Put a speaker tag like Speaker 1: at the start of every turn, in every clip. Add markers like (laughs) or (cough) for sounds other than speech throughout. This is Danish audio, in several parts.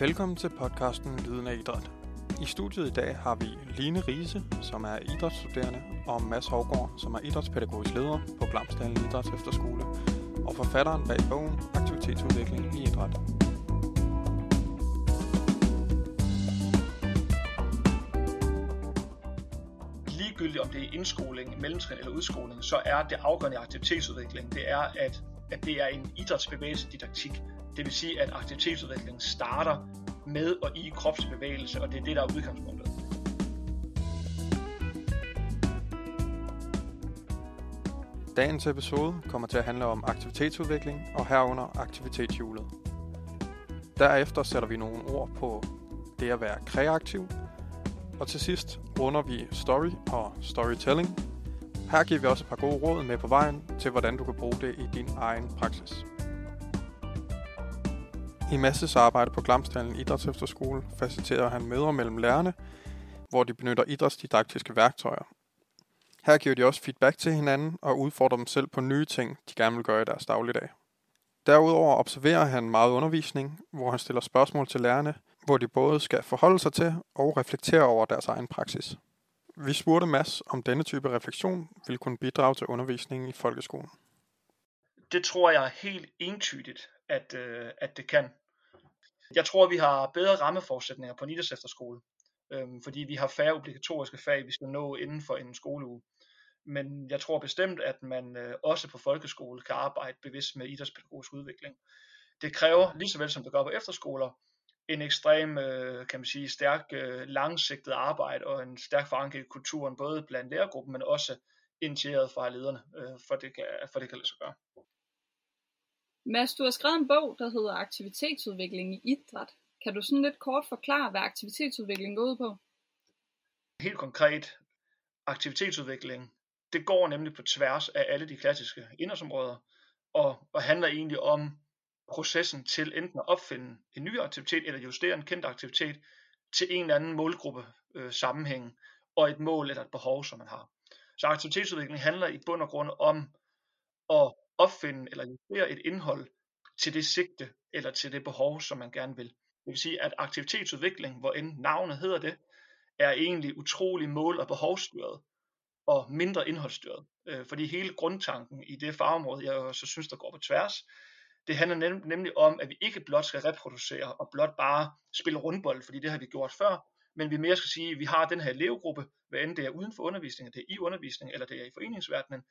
Speaker 1: Velkommen til podcasten Lyden af Idræt. I studiet i dag har vi Line Riese, som er idrætsstuderende, og Mads Hovgaard, som er idrætspædagogisk leder på Glamsdalen Idræts Efterskole, og forfatteren bag bogen Aktivitetsudvikling i Idræt.
Speaker 2: ligegyldigt om det er indskoling, mellemtrin eller udskoling, så er det afgørende aktivitetsudvikling, det er, at, at det er en idrætsbevægelsedidaktik. Det vil sige, at aktivitetsudviklingen starter med og i kropsbevægelse, og det er det, der er udgangspunktet.
Speaker 1: Dagens episode kommer til at handle om aktivitetsudvikling og herunder aktivitetshjulet. Derefter sætter vi nogle ord på det at være kreativ, og til sidst runder vi story og storytelling. Her giver vi også et par gode råd med på vejen til, hvordan du kan bruge det i din egen praksis. I Masses arbejde på Glamsdalen Idrætsefterskole faciliterer han møder mellem lærerne, hvor de benytter idrætsdidaktiske værktøjer. Her giver de også feedback til hinanden og udfordrer dem selv på nye ting, de gerne vil gøre i deres dagligdag. Derudover observerer han meget undervisning, hvor han stiller spørgsmål til lærerne, hvor de både skal forholde sig til og reflektere over deres egen praksis. Vi spurgte Mads, om denne type refleksion ville kunne bidrage til undervisningen i folkeskolen.
Speaker 2: Det tror jeg helt entydigt, at, øh, at det kan. Jeg tror, vi har bedre rammeforudsætninger på Nidas efterskole, øh, fordi vi har færre obligatoriske fag, vi skal nå inden for en skoleuge. Men jeg tror bestemt, at man øh, også på folkeskole kan arbejde bevidst med idrætspædagogisk udvikling. Det kræver, lige så vel som det gør på efterskoler, en ekstrem, øh, kan man sige, stærk øh, langsigtet arbejde og en stærk forankring i kulturen, både blandt lærergruppen, men også initieret fra lederne, øh, for, det kan, for det kan lade sig gøre.
Speaker 3: Mads, du har skrevet en bog, der hedder Aktivitetsudvikling i idræt. Kan du sådan lidt kort forklare, hvad aktivitetsudvikling går ud på?
Speaker 2: Helt konkret, aktivitetsudvikling, det går nemlig på tværs af alle de klassiske indholdsområder, og, og handler egentlig om processen til enten at opfinde en ny aktivitet eller justere en kendt aktivitet til en eller anden målgruppe øh, sammenhæng og et mål eller et behov, som man har. Så aktivitetsudvikling handler i bund og grund om at opfinde eller justere et indhold til det sigte eller til det behov, som man gerne vil. Det vil sige, at aktivitetsudvikling, hvor end navnet hedder det, er egentlig utrolig mål- og behovsstyret og mindre indholdsstyret. Øh, fordi hele grundtanken i det fagområde, jeg så synes, der går på tværs, det handler nem, nemlig om, at vi ikke blot skal reproducere og blot bare spille rundbold, fordi det har vi gjort før, men vi mere skal sige, at vi har den her elevgruppe, hvad end det er uden for undervisning, det er i undervisning, eller det er i foreningsverdenen.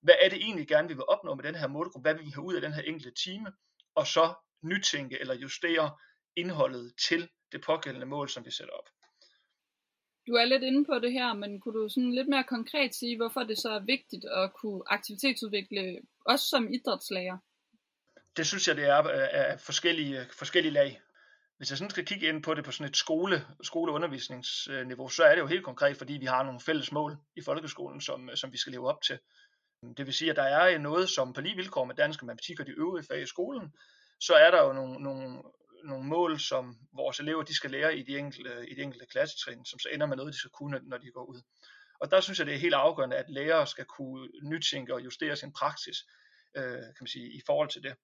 Speaker 2: Hvad er det egentlig gerne, vi vil opnå med den her målgruppe? Hvad vil vi have ud af den her enkelte time? Og så nytænke eller justere indholdet til det pågældende mål, som vi sætter op.
Speaker 3: Du er lidt inde på det her, men kunne du sådan lidt mere konkret sige, hvorfor det så er vigtigt at kunne aktivitetsudvikle, også som idrætslærer?
Speaker 2: det synes jeg, det er af forskellige, forskellige lag. Hvis jeg sådan skal kigge ind på det på sådan et skole, skoleundervisningsniveau, så er det jo helt konkret, fordi vi har nogle fælles mål i folkeskolen, som, som vi skal leve op til. Det vil sige, at der er noget, som på lige vilkår med dansk og matematik og de øvrige fag i skolen, så er der jo nogle, nogle, nogle mål, som vores elever de skal lære i de enkelte, i de enkelte klassetrin, som så ender med noget, de skal kunne, når de går ud. Og der synes jeg, det er helt afgørende, at lærere skal kunne nytænke og justere sin praksis, øh, kan man sige, i forhold til det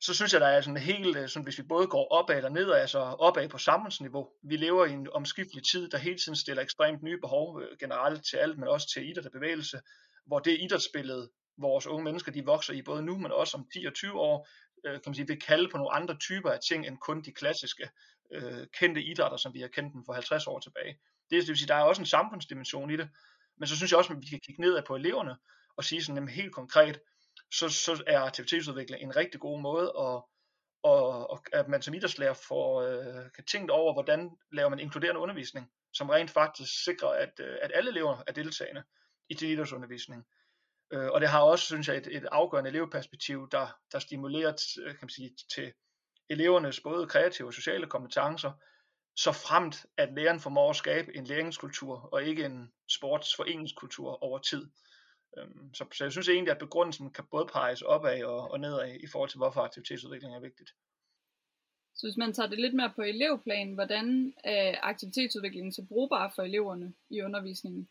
Speaker 2: så synes jeg, der er sådan helt, øh, sådan, hvis vi både går opad og nedad, altså opad på samfundsniveau. Vi lever i en omskiftelig tid, der hele tiden stiller ekstremt nye behov øh, generelt til alt, men også til idræt og bevægelse, hvor det idrætsbillede, vores unge mennesker, de vokser i både nu, men også om 10 og 20 år, øh, kan man sige, vil kalde på nogle andre typer af ting, end kun de klassiske øh, kendte idrætter, som vi har kendt dem for 50 år tilbage. Det, det vil sige, der er også en samfundsdimension i det, men så synes jeg også, at vi kan kigge nedad på eleverne og sige sådan jamen, helt konkret, så, så er aktivitetsudvikling en rigtig god måde at, og, og at man som idrætslærer får, øh, kan tænkt over, hvordan laver man inkluderende undervisning, som rent faktisk sikrer, at, øh, at alle elever er deltagende i til idrætsundervisning. Øh, og det har også, synes jeg, et, et afgørende elevperspektiv, der, der stimulerer øh, kan man sige, til elevernes både kreative og sociale kompetencer, så fremt at læreren formår at skabe en læringskultur, og ikke en sportsforeningskultur over tid. Øh, så, så jeg synes egentlig, at begrundelsen kan både peges opad og, og nedad i forhold til, hvorfor aktivitetsudvikling er vigtigt.
Speaker 3: Så hvis man tager det lidt mere på elevplan, hvordan er aktivitetsudviklingen så brugbar for eleverne i undervisningen?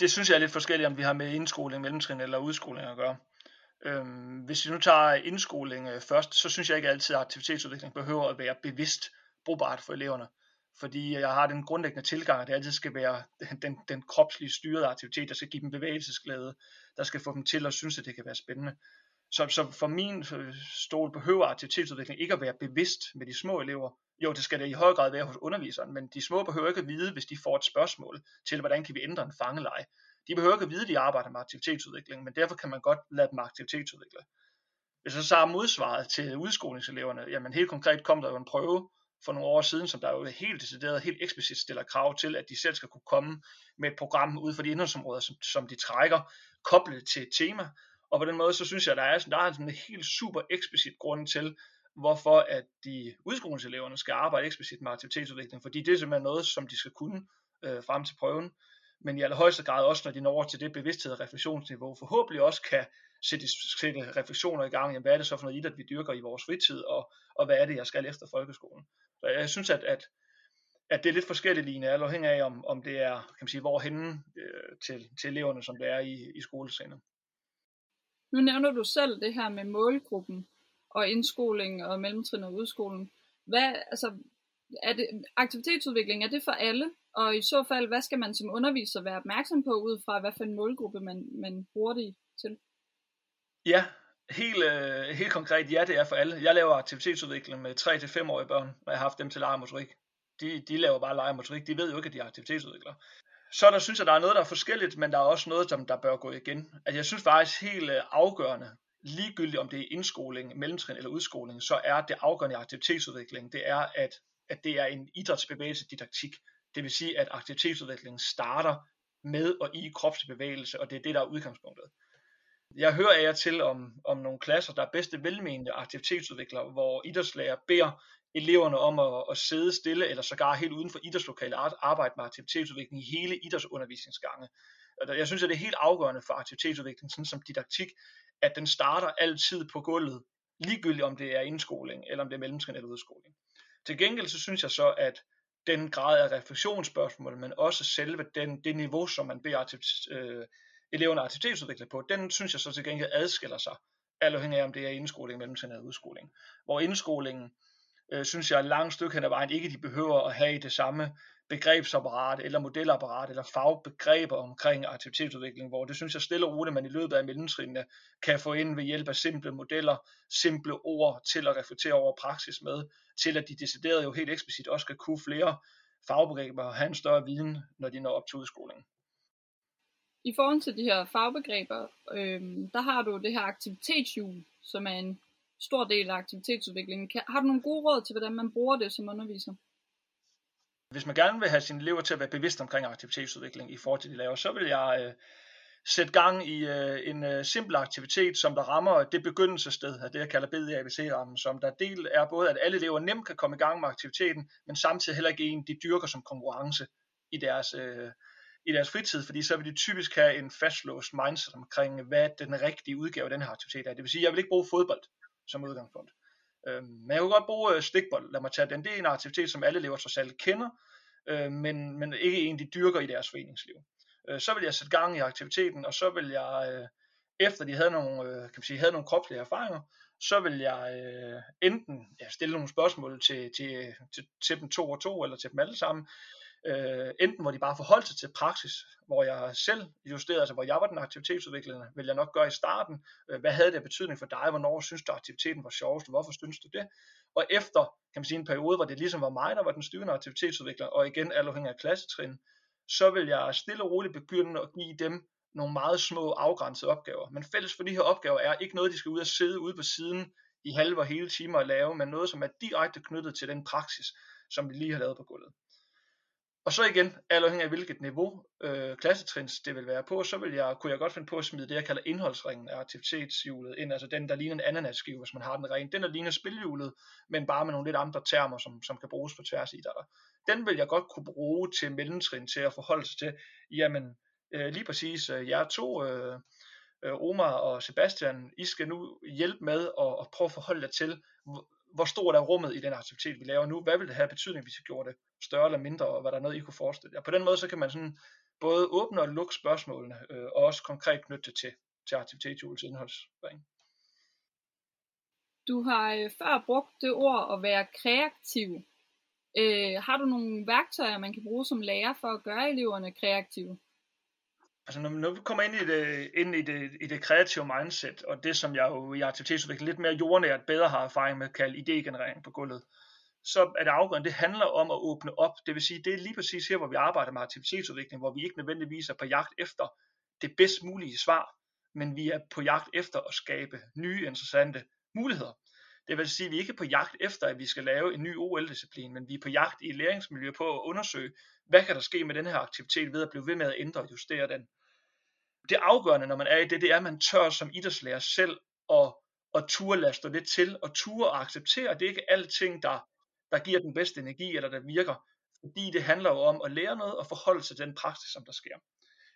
Speaker 2: Det synes jeg er lidt forskelligt, om vi har med indskoling, mellemtrin eller udskoling at gøre. Øhm, hvis vi nu tager indskoling øh, først, så synes jeg ikke altid, at aktivitetsudvikling behøver at være bevidst brugbart for eleverne. Fordi jeg har den grundlæggende tilgang, at det altid skal være (laughs) den, den kropslige styrede aktivitet, der skal give dem bevægelsesglæde, der skal få dem til at synes, at det kan være spændende. Så, så for min øh, stol behøver aktivitetsudvikling ikke at være bevidst med de små elever. Jo, det skal det i høj grad være hos underviseren, men de små behøver ikke at vide, hvis de får et spørgsmål til, hvordan kan vi ændre en fangelej. De behøver ikke at vide, at de arbejder med aktivitetsudvikling, men derfor kan man godt lade dem aktivitetsudvikle. Hvis jeg så har modsvaret til udskolingseleverne, jamen helt konkret kom der jo en prøve for nogle år siden, som der jo helt decideret, helt eksplicit stiller krav til, at de selv skal kunne komme med et program ud for de indholdsområder, som, som de trækker, koblet til et tema. Og på den måde, så synes jeg, der er, der er sådan en helt super eksplicit grund til, hvorfor at de udskolingseleverne skal arbejde eksplicit med aktivitetsudvikling, fordi det er simpelthen noget, som de skal kunne øh, frem til prøven men i allerhøjeste grad også, når de når over til det bevidsthed og refleksionsniveau, forhåbentlig også kan sætte, sætte refleksioner i gang, jamen, hvad er det så for noget idræt, vi dyrker i vores fritid, og, og hvad er det, jeg skal efter folkeskolen. Så jeg synes, at, at, at det er lidt forskelligt lige, alt afhængig af, om, om det er, kan man sige, hvorhenne øh, til, til eleverne, som det er i, i skolescenen.
Speaker 3: Nu nævner du selv det her med målgruppen og indskoling og mellemtrin og udskolen. Hvad, altså, er det, aktivitetsudvikling, er det for alle? Og i så fald, hvad skal man som underviser være opmærksom på, ud fra hvad for en målgruppe man, man bruger det til?
Speaker 2: Ja, helt, øh, helt konkret, ja, det er for alle. Jeg laver aktivitetsudvikling med 3-5-årige børn, når jeg har haft dem til legemotorik. De, de laver bare legemotorik, de ved jo ikke, at de er aktivitetsudviklere. Så der synes jeg, der er noget, der er forskelligt, men der er også noget, som der bør gå igen. At jeg synes faktisk helt øh, afgørende, ligegyldigt om det er indskoling, mellemtrin eller udskoling, så er det afgørende aktivitetsudvikling, det er, at, at det er en idrætsbevægelse didaktik. Det vil sige, at aktivitetsudviklingen starter med og i kropslig bevægelse, og det er det, der er udgangspunktet. Jeg hører af jer til om, om nogle klasser, der er bedste velmenende aktivitetsudviklere, hvor idrætslærer beder eleverne om at, at sidde stille, eller sågar helt uden for idrætslokalet arbejde med aktivitetsudvikling i hele idrætsundervisningsgange. Jeg synes, at det er helt afgørende for aktivitetsudvikling, sådan som didaktik, at den starter altid på gulvet, ligegyldigt om det er indskoling, eller om det er mellemtrin eller udskoling. Til gengæld så synes jeg så, at den grad af refleksionsspørgsmål, men også selve den, det niveau, som man beder aktivt, øh, eleverne aktivitetsudvikle på, den synes jeg så til gengæld adskiller sig, alt afhængig af om det er indskoling, mellemtrin eller udskoling. Hvor indskolingen, øh, synes jeg, et langt stykke hen ad vejen ikke de behøver at have det samme begrebsapparat eller modelapparat eller fagbegreber omkring aktivitetsudvikling, hvor det synes jeg stille og roligt, man i løbet af mellemtrinene kan få ind ved hjælp af simple modeller, simple ord til at reflektere over praksis med, til at de decideret jo helt eksplicit også skal kunne flere fagbegreber og have en større viden, når de når op til udskolingen.
Speaker 3: I forhold til de her fagbegreber, øh, der har du det her aktivitetshjul, som er en stor del af aktivitetsudviklingen. Har du nogle gode råd til, hvordan man bruger det som underviser?
Speaker 2: Hvis man gerne vil have sine elever til at være bevidst omkring aktivitetsudvikling i forhold til de laver, så vil jeg øh, sætte gang i øh, en øh, simpel aktivitet, som der rammer det begyndelsessted, af det jeg kalder BDABC-rammen, som der del er både, at alle elever nemt kan komme i gang med aktiviteten, men samtidig heller ikke en, de dyrker som konkurrence i deres, øh, i deres fritid, fordi så vil de typisk have en fastlåst mindset omkring, hvad den rigtige udgave af den her aktivitet er. Det vil sige, jeg vil ikke bruge fodbold som udgangspunkt. Øh, men jeg kunne godt bruge øh, stikbold, lad mig tage den. Det er en aktivitet, som alle elever trods alt kender, øh, men, men ikke en, de dyrker i deres foreningsliv. Øh, så vil jeg sætte gang i aktiviteten, og så vil jeg, øh, efter de havde nogle, øh, kan man sige, havde nogle kropslige erfaringer, så vil jeg øh, enten ja, stille nogle spørgsmål til, til, til, til dem to og to, eller til dem alle sammen, øh, enten hvor de bare forholdt sig til praksis, hvor jeg selv justerede, altså hvor jeg var den aktivitetsudviklende, vil jeg nok gøre i starten, øh, hvad havde det betydning for dig, hvornår synes du aktiviteten var sjovest, hvorfor synes du det, og efter, kan man sige, en periode, hvor det ligesom var mig, der var den styrende aktivitetsudvikler, og igen alt afhængig af klassetrin, så vil jeg stille og roligt begynde at give dem nogle meget små afgrænsede opgaver. Men fælles for de her opgaver er ikke noget, de skal ud og sidde ude på siden i halve og hele timer at lave, men noget, som er direkte knyttet til den praksis, som vi lige har lavet på gulvet. Og så igen, alt afhængig af hvilket niveau øh, klassetrins det vil være på, så vil jeg, kunne jeg godt finde på at smide det, jeg kalder indholdsringen af aktivitetshjulet ind, altså den, der ligner en ananasskive, hvis man har den ren. Den, der ligner spilhjulet, men bare med nogle lidt andre termer, som, som kan bruges på tværs i der. Den vil jeg godt kunne bruge til mellemtrin, til at forholde sig til, jamen øh, lige præcis, øh, jer to, øh, øh, Omar og Sebastian, I skal nu hjælpe med at, at prøve at forholde jer til, hvor stort er rummet i den aktivitet, vi laver nu? Hvad vil det have betydning, hvis vi gjorde det større eller mindre, og hvad der er noget, I kunne forestille jer? På den måde, så kan man sådan både åbne og lukke spørgsmålene, øh, og også konkret knytte det til, til aktivitetsøvelse indholdsbring.
Speaker 3: Du har øh, før brugt det ord at være kreativ. Øh, har du nogle værktøjer, man kan bruge som lærer for at gøre eleverne kreative?
Speaker 2: Altså når, når vi kommer ind i det, ind i det, i det kreative mindset, og det som jeg jo i aktivitetsudvikling lidt mere jordnært bedre har erfaring med at kalde idégenerering på gulvet, så er det afgørende, det handler om at åbne op. Det vil sige, det er lige præcis her, hvor vi arbejder med aktivitetsudvikling, hvor vi ikke nødvendigvis er på jagt efter det bedst mulige svar, men vi er på jagt efter at skabe nye, interessante muligheder. Det vil sige, at vi ikke er på jagt efter, at vi skal lave en ny OL-disciplin, men vi er på jagt i læringsmiljø på at undersøge, hvad kan der ske med den her aktivitet ved at blive ved med at ændre og justere den. Det afgørende, når man er i det, det er, at man tør som idrætslærer selv at, at turde lade stå lidt til, og turde og acceptere, at det ikke er alting, der, der giver den bedste energi, eller der virker, fordi det handler jo om at lære noget og forholde sig til den praksis, som der sker.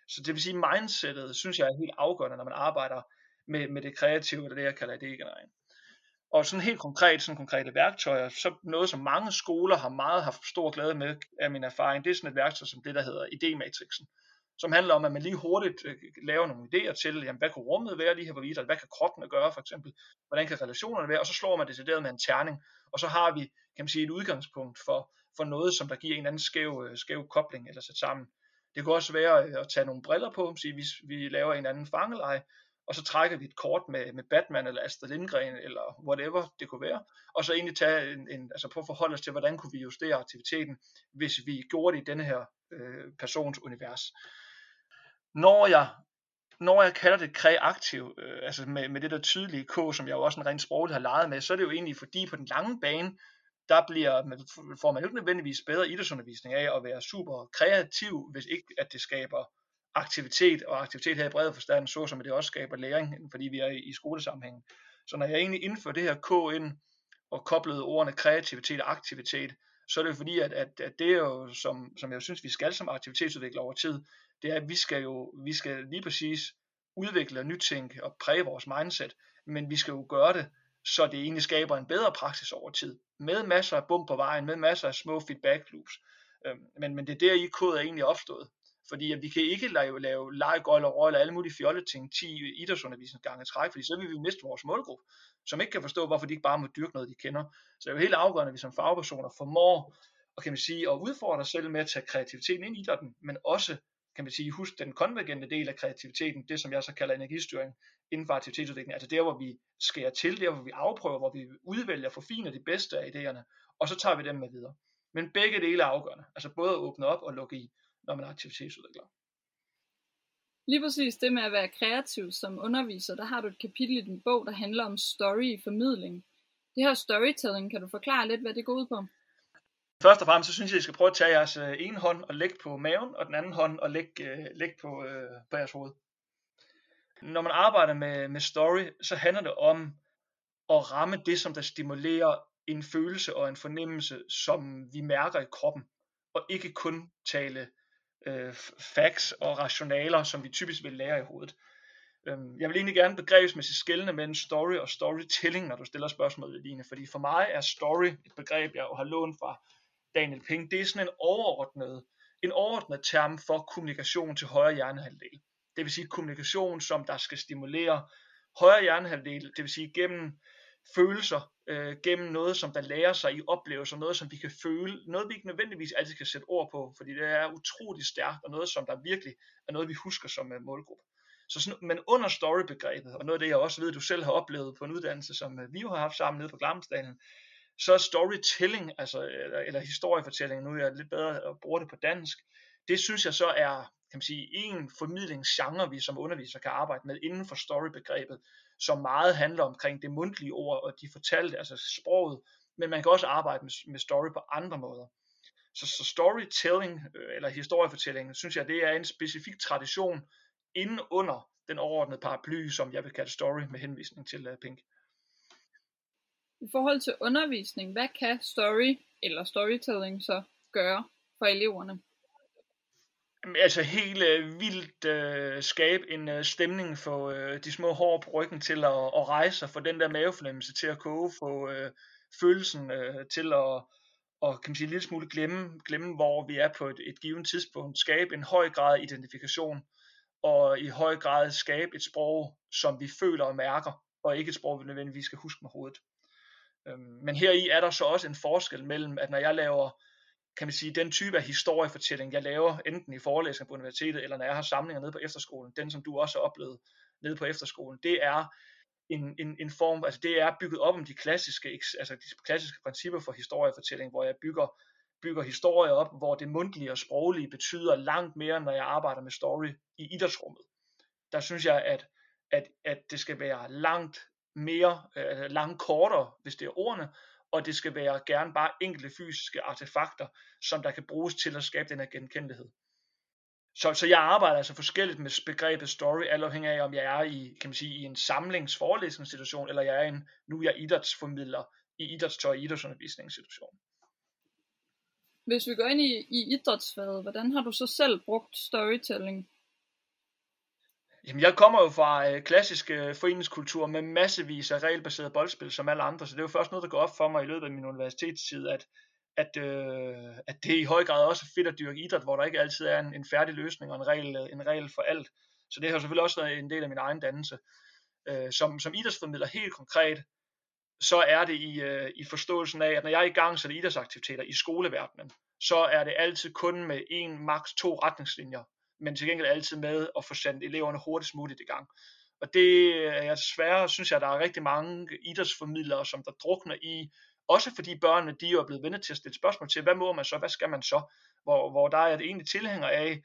Speaker 2: Så det vil sige, mindsetet, synes jeg er helt afgørende, når man arbejder med, med det kreative, eller det jeg kalder idégenerering. Og sådan helt konkret, sådan konkrete værktøjer, så noget som mange skoler har meget haft stor glæde med, af min erfaring, det er sådan et værktøj som det, der hedder idématrixen, som handler om, at man lige hurtigt øh, laver nogle idéer til, jamen, hvad kunne rummet være lige her på videre, hvad kan kroppen gøre for eksempel, hvordan kan relationerne være, og så slår man det decideret med en terning, og så har vi, kan man sige, et udgangspunkt for, for noget, som der giver en anden skæv, øh, skæv kobling eller sat sammen. Det kunne også være øh, at tage nogle briller på, sige, hvis vi laver en anden fangeleje, og så trækker vi et kort med, med Batman eller Astrid Lindgren eller whatever det kunne være, og så egentlig tage en, en altså på at forholde os til, hvordan kunne vi justere aktiviteten, hvis vi gjorde det i denne her øh, persons univers. Når jeg når jeg kalder det kreativ, øh, altså med, med det der tydelige K, som jeg jo også en rent sprogligt har leget med, så er det jo egentlig fordi på den lange bane, der bliver, får man jo ikke nødvendigvis bedre idrætsundervisning af at være super kreativ, hvis ikke at det skaber aktivitet, og aktivitet her i bred forstand, så som det også skaber læring, fordi vi er i, skolesammenhæng. Så når jeg egentlig indfører det her K ind, og koblede ordene kreativitet og aktivitet, så er det jo fordi, at, at, at det er jo, som, som jeg synes, vi skal som aktivitetsudvikler over tid, det er, at vi skal jo vi skal lige præcis udvikle og nytænke og præge vores mindset, men vi skal jo gøre det, så det egentlig skaber en bedre praksis over tid, med masser af bump på vejen, med masser af små feedback loops. Øhm, men, men det er der, I kode er egentlig opstået. Fordi at vi kan ikke lave, lave legegøjl og røg eller alle mulige fjolle ting 10 idrætsundervisningsgange træk, fordi så vil vi miste vores målgruppe, som ikke kan forstå, hvorfor de ikke bare må dyrke noget, de kender. Så det er jo helt afgørende, at vi som fagpersoner formår og kan man sige, at udfordre os selv med at tage kreativiteten ind i idrætten, men også kan man sige, huske den konvergente del af kreativiteten, det som jeg så kalder energistyring inden for aktivitetsudvikling, altså der, hvor vi skærer til, der, hvor vi afprøver, hvor vi udvælger, forfiner de bedste af idéerne, og så tager vi dem med videre. Men begge dele er afgørende, altså både at åbne op og lukke i når man er aktivitetsudvikler.
Speaker 3: Lige præcis det med at være kreativ som underviser, der har du et kapitel i din bog, der handler om story i formidling. Det her storytelling, kan du forklare lidt, hvad det går ud på?
Speaker 2: Først og fremmest, så synes jeg, at I skal prøve at tage jeres øh, ene hånd og lægge på maven, og den anden hånd og lægge, øh, lægge på, øh, på jeres hoved. Når man arbejder med, med story, så handler det om at ramme det, som der stimulerer en følelse og en fornemmelse, som vi mærker i kroppen, og ikke kun tale øh, facts og rationaler, som vi typisk vil lære i hovedet. Øhm, jeg vil egentlig gerne begrebsmæssigt skældne mellem story og storytelling, når du stiller spørgsmålet, Line, fordi for mig er story et begreb, jeg har lånt fra Daniel Pink. Det er sådan en overordnet, en overordnet term for kommunikation til højre hjernehalvdel. Det vil sige kommunikation, som der skal stimulere højre hjernehalvdel, det vil sige gennem følelser øh, gennem noget, som der lærer sig i oplevelser, noget, som vi kan føle, noget, vi ikke nødvendigvis altid kan sætte ord på, fordi det er utroligt stærkt, og noget, som der virkelig er noget, vi husker som uh, målgruppe. Så sådan, men under storybegrebet, og noget af det, jeg også ved, du selv har oplevet på en uddannelse, som uh, vi jo har haft sammen nede på Glamsdalen, så er storytelling, altså, eller, eller historiefortælling, nu er jeg lidt bedre at bruge det på dansk, det synes jeg så er kan man sige, en formidlingsgenre, vi som undervisere kan arbejde med inden for storybegrebet, som meget handler omkring det mundtlige ord og de fortalte, altså sproget, men man kan også arbejde med, med story på andre måder. Så, så storytelling, øh, eller historiefortælling, synes jeg, det er en specifik tradition inden under den overordnede paraply, som jeg vil kalde story med henvisning til øh, Pink.
Speaker 3: I forhold til undervisning, hvad kan story eller storytelling så gøre for eleverne?
Speaker 2: altså helt øh, vildt øh, skabe en øh, stemning for øh, de små hår på ryggen til at, at rejse og for den der mavefornemmelse til at koge, få øh, følelsen øh, til at og kan man sige, en lille smule glemme, glemme, hvor vi er på et, et givet tidspunkt, skabe en høj grad af identifikation, og i høj grad skabe et sprog, som vi føler og mærker, og ikke et sprog, vi nødvendigvis skal huske med hovedet. Øhm, men her i er der så også en forskel mellem, at når jeg laver, kan man sige, den type af historiefortælling, jeg laver, enten i forelæsninger på universitetet, eller når jeg har samlinger nede på efterskolen, den som du også har oplevet nede på efterskolen, det er en, en, en form, altså det er bygget op om de klassiske, altså de klassiske principper for historiefortælling, hvor jeg bygger, bygger historier op, hvor det mundtlige og sproglige betyder langt mere, når jeg arbejder med story i idrætsrummet. Der synes jeg, at, at, at det skal være langt mere, øh, langt kortere, hvis det er ordene, og det skal være gerne bare enkelte fysiske artefakter, som der kan bruges til at skabe den her genkendelighed. Så, så jeg arbejder altså forskelligt med begrebet story, alt afhængig af, om jeg er i, kan man sige, i en samlingsforelæsningssituation, eller jeg er en, nu er jeg idrætsformidler i idrætstøj og idrætsundervisningssituation.
Speaker 3: Hvis vi går ind i, i idrætsfaget, hvordan har du så selv brugt storytelling?
Speaker 2: Jamen, jeg kommer jo fra øh, klassisk øh, foreningskultur med massevis af regelbaseret boldspil som alle andre, så det er jo først noget, der går op for mig i løbet af min universitetstid, at, at, øh, at det i høj grad også er fedt at dyrke idræt, hvor der ikke altid er en, en færdig løsning og en regel, øh, en regel for alt. Så det har selvfølgelig også været en del af min egen dannelse. Øh, som, som idrætsformidler helt konkret, så er det i, øh, i forståelsen af, at når jeg er i gang sætter idrætsaktiviteter i skoleverdenen, så er det altid kun med en, maks to retningslinjer, men til gengæld altid med at få sendt eleverne hurtigst muligt i gang. Og det er jeg desværre, synes jeg, der er rigtig mange idrætsformidlere, som der drukner i også fordi børnene, de er blevet vendt til at stille spørgsmål til, hvad må man så, hvad skal man så? Hvor, hvor der er det egentlig tilhænger af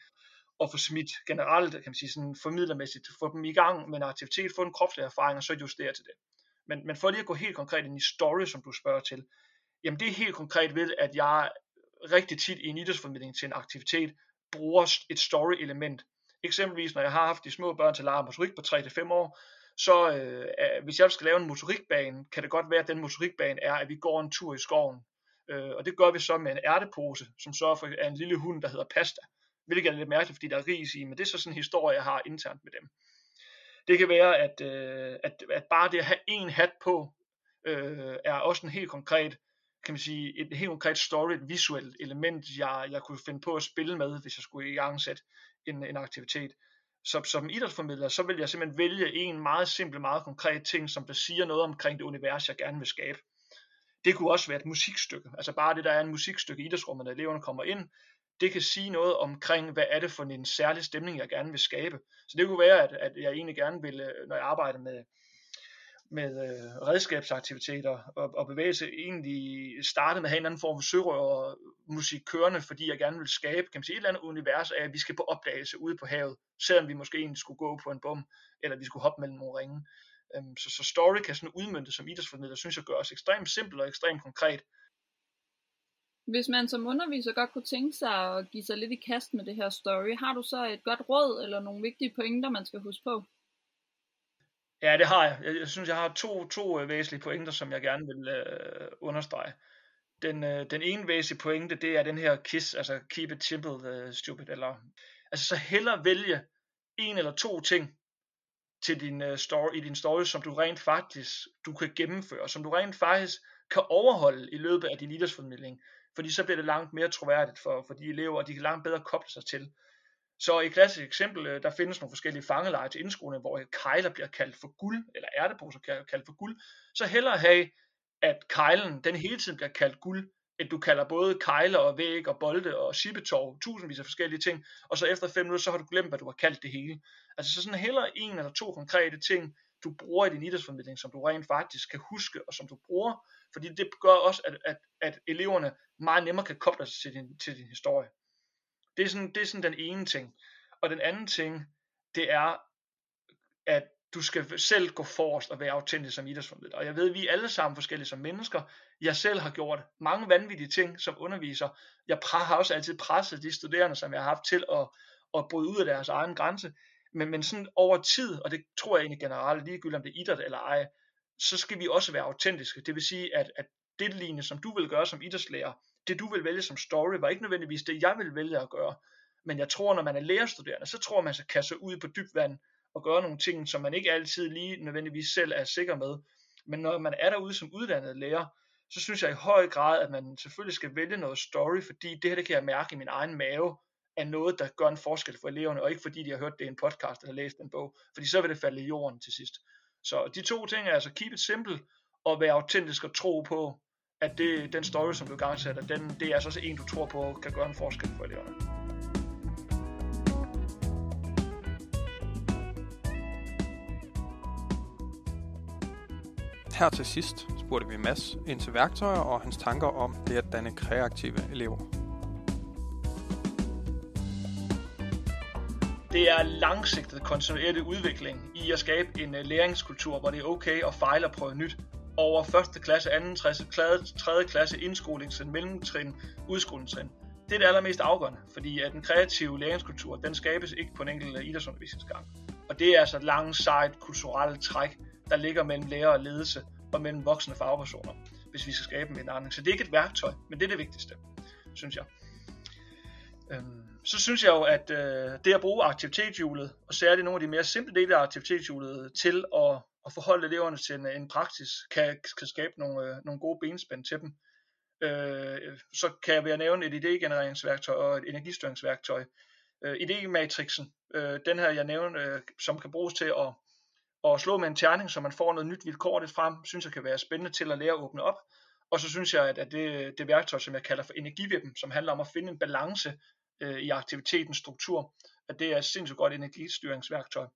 Speaker 2: at få smidt generelt, kan man sige sådan formidlermæssigt, få dem i gang med en aktivitet, få en kropslig erfaring, og så justere til det. Men, men for lige at gå helt konkret ind i story, som du spørger til, jamen det er helt konkret ved, at jeg rigtig tit i en idrætsformidling til en aktivitet, bruger et story-element. Eksempelvis når jeg har haft de små børn til lege motorik på 3-5 år, så øh, hvis jeg skal lave en motorikbane, kan det godt være, at den motorikbane er, at vi går en tur i skoven. Øh, og det gør vi så med en ærtepose, som sørger for en lille hund, der hedder Pasta. Hvilket er lidt mærkeligt, fordi der er ris i, men det er så sådan en historie, jeg har internt med dem. Det kan være, at, øh, at, at bare det at have en hat på, øh, er også en helt konkret, kan man sige, et helt konkret story, et visuelt element, jeg, jeg kunne finde på at spille med, hvis jeg skulle i gang sætte en, en aktivitet Så som idrætsformidler, så vil jeg simpelthen vælge en meget simpel, meget konkret ting, som der siger noget omkring det univers, jeg gerne vil skabe. Det kunne også være et musikstykke. Altså bare det, der er en musikstykke i idrætsrummet, når eleverne kommer ind, det kan sige noget omkring, hvad er det for en særlig stemning, jeg gerne vil skabe. Så det kunne være, at, at jeg egentlig gerne vil, når jeg arbejder med, med øh, redskabsaktiviteter og, og bevægelse egentlig startede med at have en anden form for sørøver musik kørende, fordi jeg gerne vil skabe kan man sige, et eller andet univers af, at vi skal på opdagelse ude på havet, selvom vi måske egentlig skulle gå på en bom, eller vi skulle hoppe mellem nogle ringe. Øhm, så, så story kan sådan udmynde som idrætsformidler, synes jeg gør os ekstremt simpelt og ekstremt konkret.
Speaker 3: Hvis man som underviser godt kunne tænke sig at give sig lidt i kast med det her story, har du så et godt råd eller nogle vigtige pointer, man skal huske på?
Speaker 2: Ja, det har jeg. Jeg, synes, jeg har to, to øh, væsentlige pointer, som jeg gerne vil øh, understrege. Den, øh, den ene væsentlige pointe, det er den her KISS, altså Keep it simple, uh, stupid, eller altså så hellere vælge en eller to ting til din uh, story, i din story, som du rent faktisk du kan gennemføre, som du rent faktisk kan overholde i løbet af din idrætsformidling, fordi så bliver det langt mere troværdigt for, for de elever, og de kan langt bedre koble sig til. Så i et klassisk eksempel, øh, der findes nogle forskellige fangeleje til indskoling, hvor kejler bliver kaldt for guld, eller ærteposer bliver kaldt for guld. Så hellere have, at kejlen, den hele tiden bliver kaldt guld, at du kalder både kejler og væg og bolde og shippetov, tusindvis af forskellige ting, og så efter fem minutter, så har du glemt, hvad du har kaldt det hele. Altså så sådan hellere en eller to konkrete ting, du bruger i din idrætsformidling, som du rent faktisk kan huske, og som du bruger, fordi det gør også, at, at, at eleverne meget nemmere kan koble sig til din, til din historie. Det er, sådan, det er sådan den ene ting. Og den anden ting, det er, at du skal selv gå forrest og være autentisk som idrætsformidler. Og jeg ved, at vi er alle sammen forskellige som mennesker. Jeg selv har gjort mange vanvittige ting som underviser. Jeg har også altid presset de studerende, som jeg har haft til at, at bryde ud af deres egen grænse. Men, men sådan over tid, og det tror jeg egentlig generelt, ligegyldigt om det er idræt eller ej, så skal vi også være autentiske. Det vil sige, at, at det lignende, som du vil gøre som idrætslærer, det du vil vælge som story, var ikke nødvendigvis det, jeg vil vælge at gøre. Men jeg tror, når man er lærerstuderende, så tror man, sig kan sig ud på dybt vand og gøre nogle ting, som man ikke altid lige nødvendigvis selv er sikker med. Men når man er derude som uddannet lærer, så synes jeg i høj grad, at man selvfølgelig skal vælge noget story, fordi det her det kan jeg mærke i min egen mave, er noget, der gør en forskel for eleverne, og ikke fordi de har hørt det i en podcast eller læst en bog, fordi så vil det falde i jorden til sidst. Så de to ting er altså keep it simple, og være autentisk og tro på, at det, den story, som du gang sætter, den, det er altså også en, du tror på, kan gøre en forskel for eleverne.
Speaker 1: Her til sidst spurgte vi Mads ind til værktøjer og hans tanker om det at danne kreative elever.
Speaker 2: Det er langsigtet kontinuerlig udvikling i at skabe en øh, læringskultur, hvor det er okay at fejle og prøve nyt. Over 1. klasse, 2. 3. klasse, indskolingstrin, mellemtrin, udskolingstrin. Det er det allermest afgørende, fordi at den kreative læringskultur, den skabes ikke på en enkelt idrætsundervisningsgang. Og det er altså et langt, sejt kulturelt træk, der ligger mellem lærer og ledelse og mellem voksne fagpersoner, hvis vi skal skabe en indretning. Så det er ikke et værktøj, men det er det vigtigste, synes jeg. Øhm, så synes jeg jo, at øh, det at bruge aktivitetshjulet, og særligt nogle af de mere simple dele af aktivitetshjulet, til at, at forholde eleverne til en, en praksis, kan, kan skabe nogle, øh, nogle gode benspænd til dem. Øh, så kan jeg nævne et idégenereringsværktøj og et energistyringsværktøj. Øh, idématrixen, øh, den her jeg nævnte, øh, som kan bruges til at, at slå med en terning, så man får noget nyt vilkårligt frem, synes jeg kan være spændende til at lære at åbne op. Og så synes jeg, at det, det værktøj, som jeg kalder for energivippen, som handler om at finde en balance øh, i aktivitetens struktur, at det er et sindssygt godt energistyringsværktøj.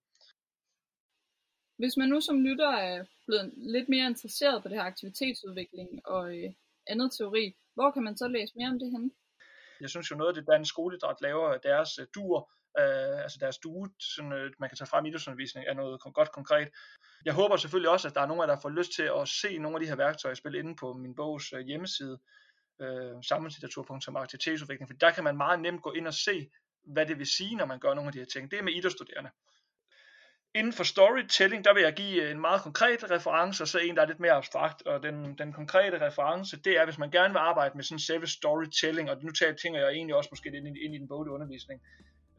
Speaker 3: Hvis man nu som lytter er blevet lidt mere interesseret på det her aktivitetsudvikling og øh, andet teori, hvor kan man så læse mere om det henne?
Speaker 2: Jeg synes jo noget af det, Dansk Skoleidræt laver, deres øh, duer, øh, altså deres due, sådan, øh, man kan tage frem i idrætsundervisning, er noget godt konkret. Jeg håber selvfølgelig også, at der er nogen af jer, der får lyst til at se nogle af de her værktøjer spille inde på min bogs øh, hjemmeside, øh, samfundslitteratur.aktivitetsudvikling, for der kan man meget nemt gå ind og se, hvad det vil sige, når man gør nogle af de her ting. Det er med idrætsstuderende. Inden for storytelling, der vil jeg give øh, en meget konkret reference, og så en, der er lidt mere abstrakt. Og den, den konkrete reference, det er, hvis man gerne vil arbejde med sådan selve storytelling, og nu tager tænker jeg egentlig også måske ind, ind i den boglige undervisning,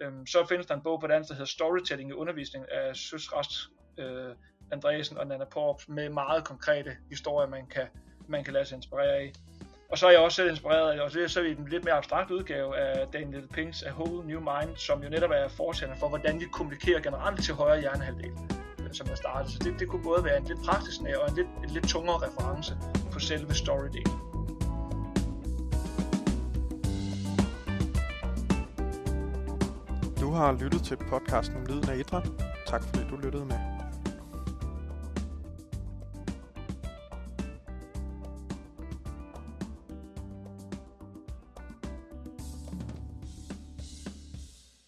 Speaker 2: øhm, så findes der en bog på dansk, der hedder Storytelling i undervisning af Søs Rast øh, Andresen og Nana Porps, med meget konkrete historier, man kan, man kan lade sig inspirere af. Og så er jeg også selv inspireret, og det så i vi en lidt mere abstrakt udgave af Daniel Pinks A Whole New Mind, som jo netop er forsætter for, hvordan vi kommunikerer generelt til højre hjernehalvdel, øh, som jeg startede. Så det, det kunne både være en lidt praktisk nær og en lidt, en lidt tungere reference på selve storydelen.
Speaker 1: Du har lyttet til podcasten Lyden af Idræt. Tak fordi du lyttede med.